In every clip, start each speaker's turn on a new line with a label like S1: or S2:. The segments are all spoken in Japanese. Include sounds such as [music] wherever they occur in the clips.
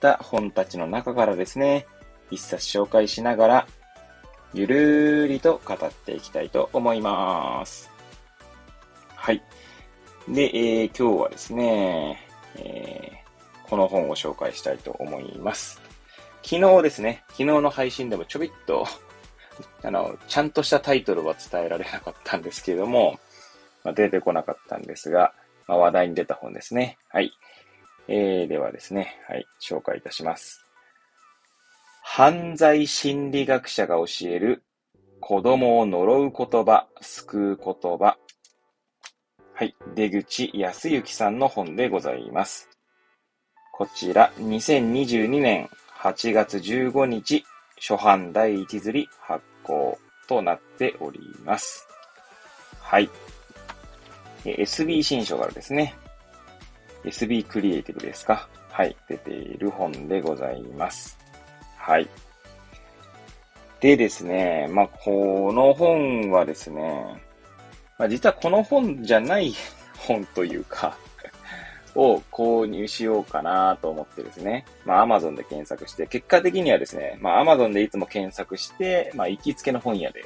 S1: た本たちの中からですね、一冊紹介しながら、ゆるーりと語っていきたいと思います。はい。で、えー、今日はですね、えー、この本を紹介したいと思います。昨日ですね、昨日の配信でもちょびっと [laughs] あの、ちゃんとしたタイトルは伝えられなかったんですけれども、まあ、出てこなかったんですが、まあ、話題に出た本ですね。はい。えー、ではですね、はい、紹介いたします。犯罪心理学者が教える子供を呪う言葉、救う言葉はい。出口康之さんの本でございます。こちら、2022年8月15日、初版第1釣り発行となっております。はい。SB 新書からですね。SB クリエイティブですか？はい。出ている本でございます。はい。でですね、まあ、この本はですね、まあ、実はこの本じゃない本というか [laughs] を購入しようかなと思ってですね。まあ Amazon で検索して、結果的にはですね、まあ Amazon でいつも検索して、まあ行きつけの本屋で、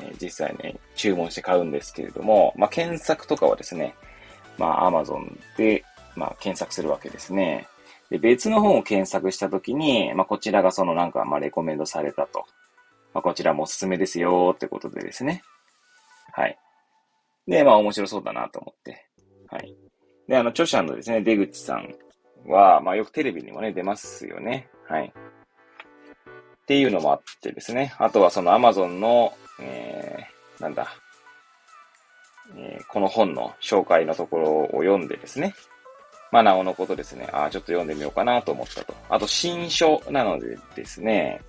S1: えー、実際ね、注文して買うんですけれども、まあ検索とかはですね、まあ Amazon で、まあ検索するわけですね。で、別の本を検索したときに、まあこちらがそのなんか、まあレコメンドされたと。まあこちらもおすすめですよってことでですね。はい。で、まあ面白そうだなと思って。はい。で、あの、著者のですね、出口さんは、まあよくテレビにもね、出ますよね。はい。っていうのもあってですね。あとはその Amazon の、えー、なんだ、えー、この本の紹介のところを読んでですね。まあ、なおのことですね。ああ、ちょっと読んでみようかなと思ったと。あと、新書なのでですね。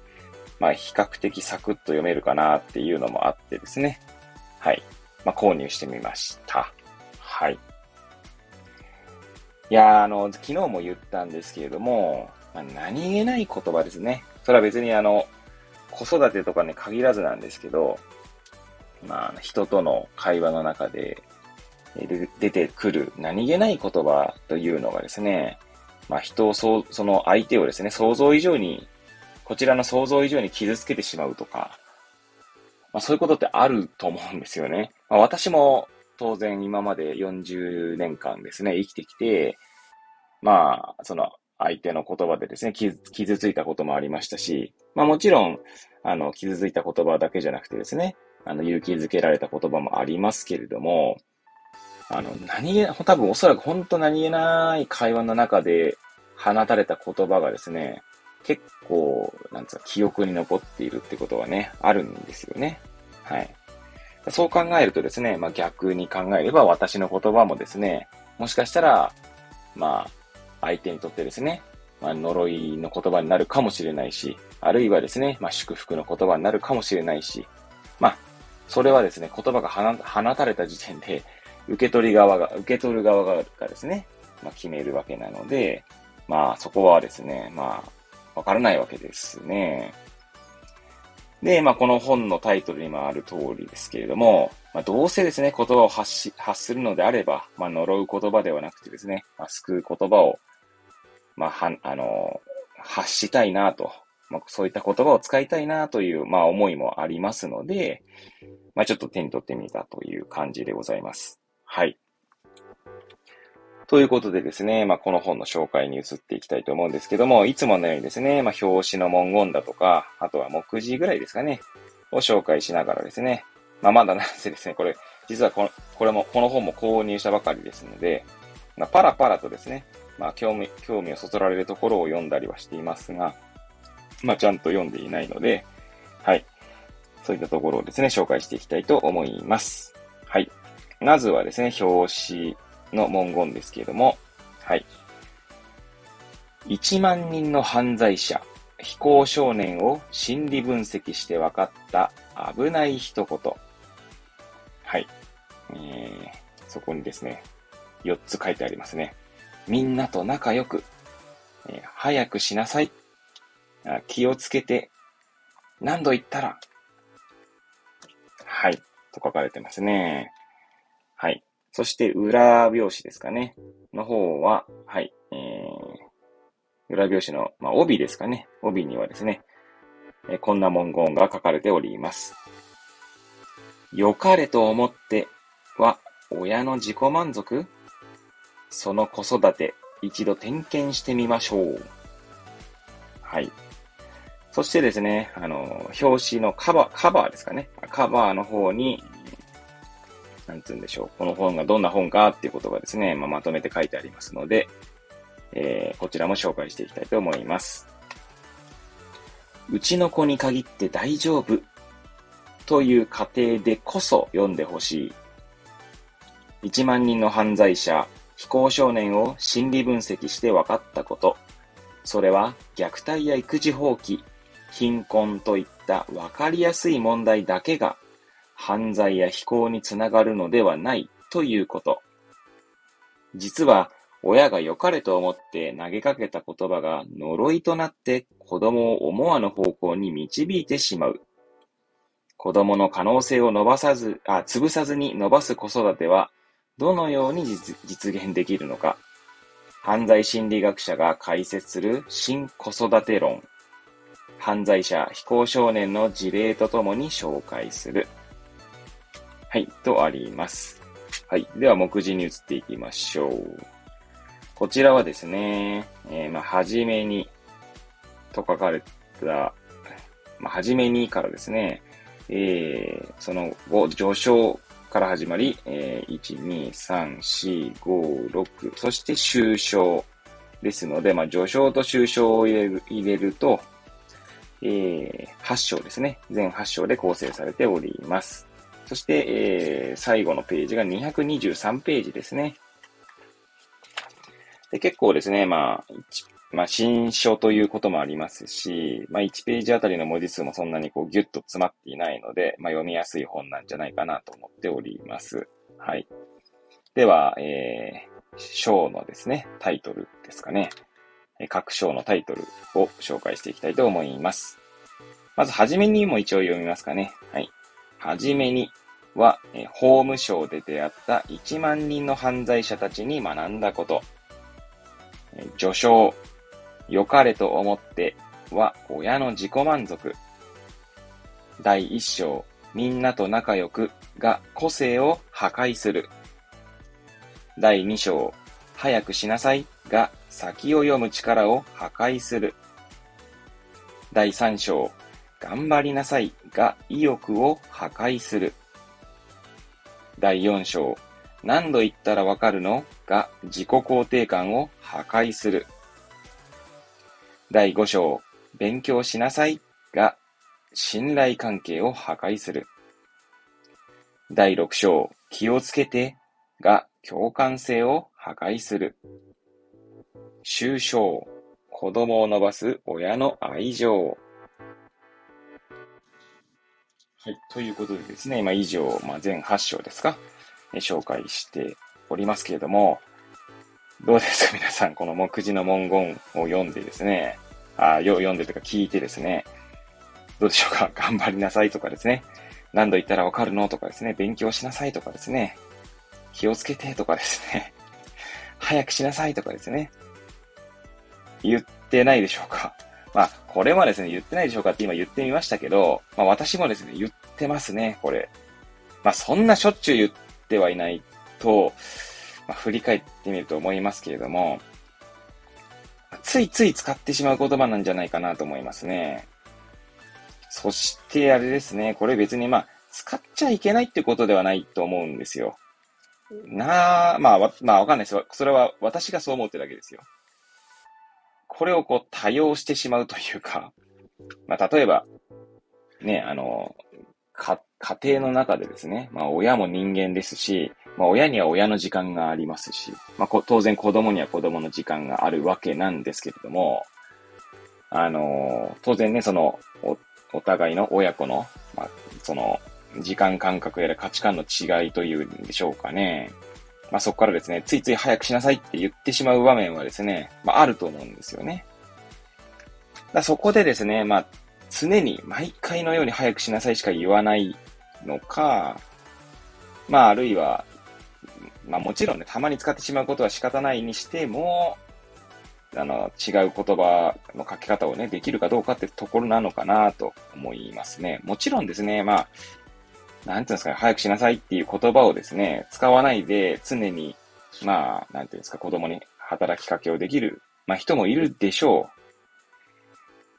S1: まあ、比較的サクッと読めるかなっていうのもあってですね。はい。まあ、購入してみました。はい。いやあの、昨日も言ったんですけれども、まあ、何気ない言葉ですね。それは別にあの、子育てとかに限らずなんですけど、まあ、人との会話の中で出てくる何気ない言葉というのがですね、まあ、人をそう、その相手をですね、想像以上に、こちらの想像以上に傷つけてしまうとか、まあ、そういうことってあると思うんですよね。まあ、私も当然今まで40年間ですね、生きてきて、まあ、その相手の言葉でですね、傷ついたこともありましたし、まあもちろん、あの、傷ついた言葉だけじゃなくてですね、あの、勇気づけられた言葉もありますけれども、あの、何気、多分おそらく本当何気ない会話の中で放たれた言葉がですね、結構、なんつうか、記憶に残っているってことがね、あるんですよね。はい。そう考えるとですね、まあ逆に考えれば私の言葉もですね、もしかしたら、まあ、相手にとってですね、まあ、呪いの言葉になるかもしれないし、あるいはですね、まあ、祝福の言葉になるかもしれないし、まあ、それはですね、言葉が放たれた時点で、受け取り側が、受け取る側がですね、まあ、決めるわけなので、まあ、そこはですね、まあ、わからないわけですね。で、まあ、この本のタイトルにもある通りですけれども、まあ、どうせですね、言葉を発し、発するのであれば、まあ、呪う言葉ではなくてですね、まあ、救う言葉を、まあ、は、あの、発したいなと、まあ、そういった言葉を使いたいなという、まあ、思いもありますので、まあ、ちょっと手に取ってみたという感じでございます。はい。ということでですね、まあ、この本の紹介に移っていきたいと思うんですけども、いつものようにですね、まあ、表紙の文言だとか、あとは目次ぐらいですかね、を紹介しながらですね、まあ、まだなんせですね、これ、実はこの、これも、この本も購入したばかりですので、まあ、パラパラとですね、まあ、興味、興味をそそられるところを読んだりはしていますが、まあ、ちゃんと読んでいないので、はい。そういったところをですね、紹介していきたいと思います。まずはですね、表紙の文言ですけれども、はい。1万人の犯罪者、非行少年を心理分析して分かった危ない一言。はい。えー、そこにですね、4つ書いてありますね。みんなと仲良く、えー、早くしなさい。気をつけて、何度言ったら、はい、と書かれてますね。はい。そして裏表紙ですかね。の方は、はい、えー、裏表紙の、まあ、帯ですかね。帯にはですね、えー、こんな文言が書かれております。良かれと思っては、親の自己満足？その子育て、一度点検してみましょう。はい。そしてですね、あの、表紙のカバー、カバーですかね。カバーの方に、なんつうんでしょう。この本がどんな本かっていうことがですね、まあ、まとめて書いてありますので、えー、こちらも紹介していきたいと思います。うちの子に限って大丈夫という過程でこそ読んでほしい。1万人の犯罪者、非行少年を心理分析して分かったこと。それは虐待や育児放棄、貧困といった分かりやすい問題だけが犯罪や非行につながるのではないということ。実は、親が良かれと思って投げかけた言葉が呪いとなって子供を思わぬ方向に導いてしまう。子供の可能性を伸ばさず、あ、潰さずに伸ばす子育ては、どのように実現できるのか。犯罪心理学者が解説する新子育て論。犯罪者、非行少年の事例とともに紹介する。はい、とあります。はい。では、目次に移っていきましょう。こちらはですね、えー、まあ、はじめに、と書かれた、まあ、はじめにからですね、えー、その後、序章から始まり、えー、1、2、3、4、5、6、そして終章ですので、まあ、序章と終章を入れる入れると、えー、8章ですね。全8章で構成されております。そして、えー、最後のページが223ページですね。で結構ですね、まあ、まあ、新書ということもありますし、まあ、1ページあたりの文字数もそんなにこうギュッと詰まっていないので、まあ、読みやすい本なんじゃないかなと思っております。はい。では、えー、章のですね、タイトルですかね。各章のタイトルを紹介していきたいと思います。まず、はじめにも一応読みますかね。はい。はじめには、え法務省で出会った1万人の犯罪者たちに学んだこと。序章、良かれと思っては親の自己満足。第1章、みんなと仲良くが個性を破壊する。第2章、早くしなさいが先を読む力を破壊する。第3章、頑張りなさいが意欲を破壊する。第4章、何度言ったらわかるの？が自己肯定感を破壊する。第5章、勉強しなさいが信頼関係を破壊する。第6章、気をつけてが共感性を破壊する。終章、子供を伸ばす親の愛情。はい。ということでですね、今以上、まあ、全8章ですか、え紹介しておりますけれども、どうですか皆さん、この目次の文言を読んでですね、あよ読んでとか聞いてですね、どうでしょうか [laughs] 頑張りなさいとかですね、何度言ったらわかるのとかですね、勉強しなさいとかですね、気をつけてとかですね、[laughs] 早くしなさいとかですね、言ってないでしょうかまあ、これはですね、言ってないでしょうかって今言ってみましたけど、まあ私もですね、言ってますね、これ。まあそんなしょっちゅう言ってはいないと、まあ、振り返ってみると思いますけれども、ついつい使ってしまう言葉なんじゃないかなと思いますね。そしてあれですね、これ別にまあ、使っちゃいけないってことではないと思うんですよ。なあ、まあ、わ、まあわかんないですよ。それは私がそう思ってるだけですよ。これをこう多用してしまうというか、[laughs] まあ、例えば、ね、あの、か、家庭の中でですね、まあ、親も人間ですし、まあ、親には親の時間がありますし、まあ、当然子供には子供の時間があるわけなんですけれども、あの、当然ね、その、お、お互いの親子の、まあ、その、時間感覚やら価値観の違いというんでしょうかね。まあ、そこからですね、ついつい早くしなさいって言ってしまう場面はですね、まあ、あると思うんですよね。だそこでですね、まあ、常に毎回のように早くしなさいしか言わないのか、まあ、あるいは、まあもちろんね、たまに使ってしまうことは仕方ないにしても、あの、違う言葉の書き方をね、できるかどうかってところなのかなと思いますね。もちろんですね、まあ、なんていうんですかね、早くしなさいっていう言葉をですね、使わないで常に、まあ、なんていうんですか、子供に働きかけをできる、まあ人もいるでしょう。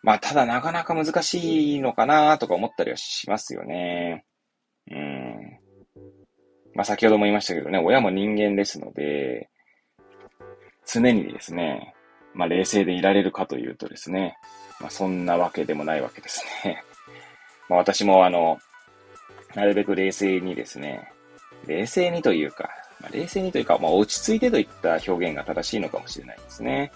S1: まあ、ただなかなか難しいのかなとか思ったりはしますよね。うん。まあ、先ほども言いましたけどね、親も人間ですので、常にですね、まあ、冷静でいられるかというとですね、まあ、そんなわけでもないわけですね。[laughs] まあ、私もあの、なるべく冷静にですね、冷静にというか、まあ、冷静にというか、まあ、落ち着いてといった表現が正しいのかもしれないですね。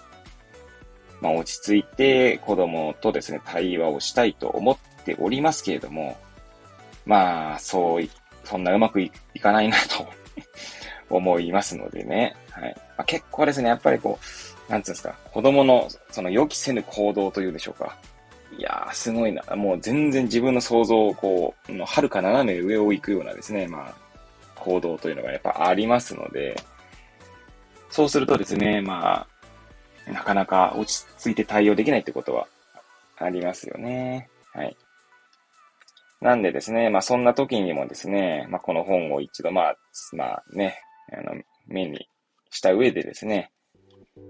S1: まあ、落ち着いて子供とですね、対話をしたいと思っておりますけれども、まあ、そう、そんなうまくいかないなと [laughs] 思いますのでね。はい。まあ、結構ですね、やっぱりこう、なんつうんですか、子供のその予期せぬ行動というでしょうか。いやー、すごいな。もう全然自分の想像をこう、はるか斜め上を行くようなですね、まあ、行動というのがやっぱありますので、そうするとですね、まあ、なかなか落ち着いて対応できないってことはありますよね。はい。なんでですね、まあそんな時にもですね、まあこの本を一度まあ、まあね、あの、目にした上でですね、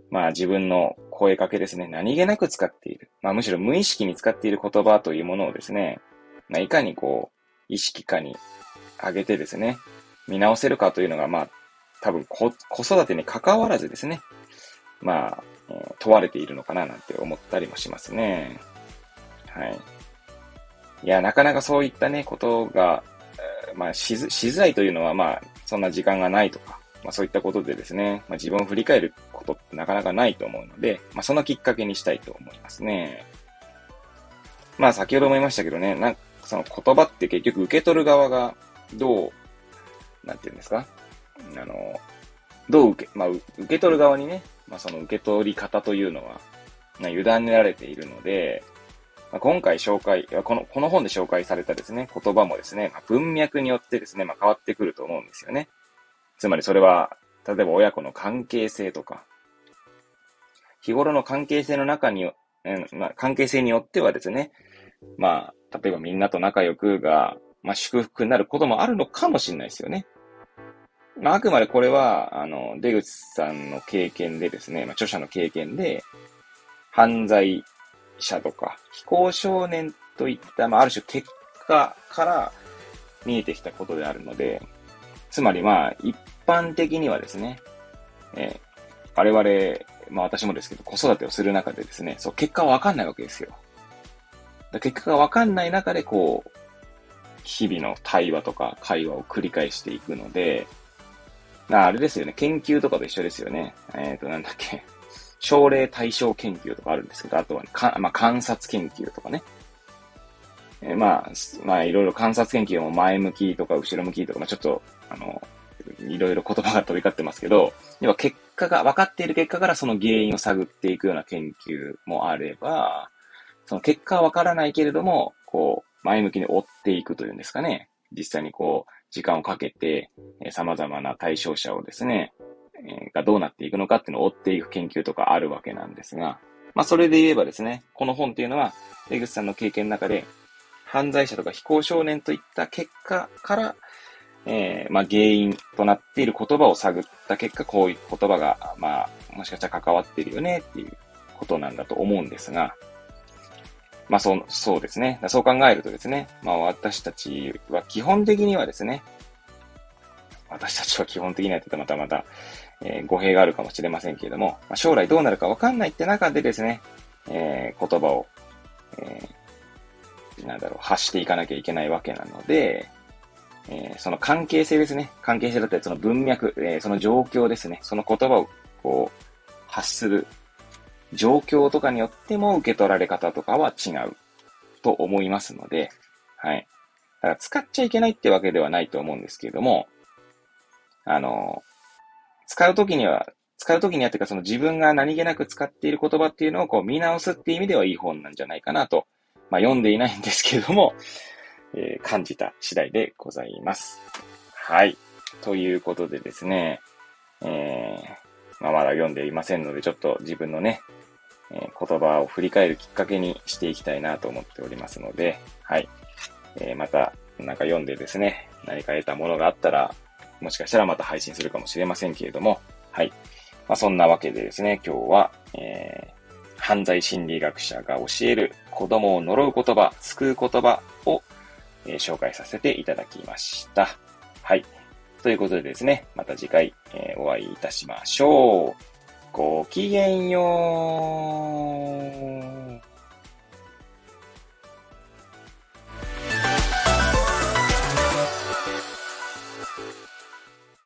S1: まあ自分の声かけですね、何気なく使っている。まあむしろ無意識に使っている言葉というものをですね、まあいかにこう、意識化に上げてですね、見直せるかというのが、まあ多分子育てに関わらずですね、まあ問われているのかななんて思ったりもしますね。はい。いや、なかなかそういったね、ことが、まあ、ししづらいというのは、まあ、そんな時間がないとか、まあそういったことでですね、まあ自分を振り返ることってなかなかないと思うので、まあそのきっかけにしたいと思いますね。まあ先ほども言いましたけどね、なんかその言葉って結局受け取る側がどう、なんて言うんですか？あの、どう受け、まあ受け取る側にね、まあ、その受け取り方というのは、まあ、委ねられているので、まあ、今回紹介、この、この本で紹介されたですね、言葉もですね、まあ、文脈によってですね、まあ、変わってくると思うんですよね。つまりそれは、例えば親子の関係性とか、日頃の関係性の中に、えまあ、関係性によってはですね、まあ、例えばみんなと仲良くが、まあ、祝福になることもあるのかもしれないですよね。まあ、あくまでこれは、あの、出口さんの経験でですね、まあ、著者の経験で、犯罪者とか、非行少年といった、まあ、ある種結果から見えてきたことであるので、つまりまあ、一般的にはですね、えー、我々、まあ私もですけど、子育てをする中でですね、そう、結果はわかんないわけですよ。結果がわかんない中で、こう、日々の対話とか会話を繰り返していくので、ああれですよね。研究とかと一緒ですよね。えっ、ー、と、なんだっけ。症例対象研究とかあるんですけど、あとは、ね、か、まあ、観察研究とかね。えー、まあ、まあ、いろいろ観察研究も前向きとか後ろ向きとか、まあ、ちょっと、あの、いろいろ言葉が飛び交ってますけど、要は結果が、分かっている結果からその原因を探っていくような研究もあれば、その結果は分からないけれども、こう、前向きに追っていくというんですかね。実際にこう、時間をかけて、えー、様々な対象者をですね、えー、がどうなっていくのかっていうのを追っていく研究とかあるわけなんですが、まあそれで言えばですね、この本っていうのは、出口さんの経験の中で、犯罪者とか非行少年といった結果から、えー、まあ原因となっている言葉を探った結果、こういう言葉が、まあ、もしかしたら関わってるよねっていうことなんだと思うんですが、まあそう、そうですね。そう考えるとですね、まあ私たちは基本的にはですね、私たちは基本的にはって言ったらまたまた、えー、語弊があるかもしれませんけれども、まあ、将来どうなるかわかんないって中でですね、えー、言葉を、えー、なんだろう、発していかなきゃいけないわけなので、えー、その関係性ですね。関係性だったり、その文脈、えー、その状況ですね。その言葉をこう、発する状況とかによっても受け取られ方とかは違うと思いますので、はい。だから使っちゃいけないってわけではないと思うんですけれども、あの、使うときには、使うときにはっていうかその自分が何気なく使っている言葉っていうのをこう見直すっていう意味ではいい本なんじゃないかなと、まあ読んでいないんですけれども、えー、感じた次第でございます。はい。ということでですね、えー、まあ、まだ読んでいませんので、ちょっと自分のね、えー、言葉を振り返るきっかけにしていきたいなと思っておりますので、はい。えー、また、なんか読んでですね、何か得たものがあったら、もしかしたらまた配信するかもしれませんけれども、はい。まあ、そんなわけでですね、今日は、えー、犯罪心理学者が教える子供を呪う言葉、救う言葉をえー、紹介させていただきました。はい。ということでですね、また次回、えー、お会いいたしましょう。ごきげんよう。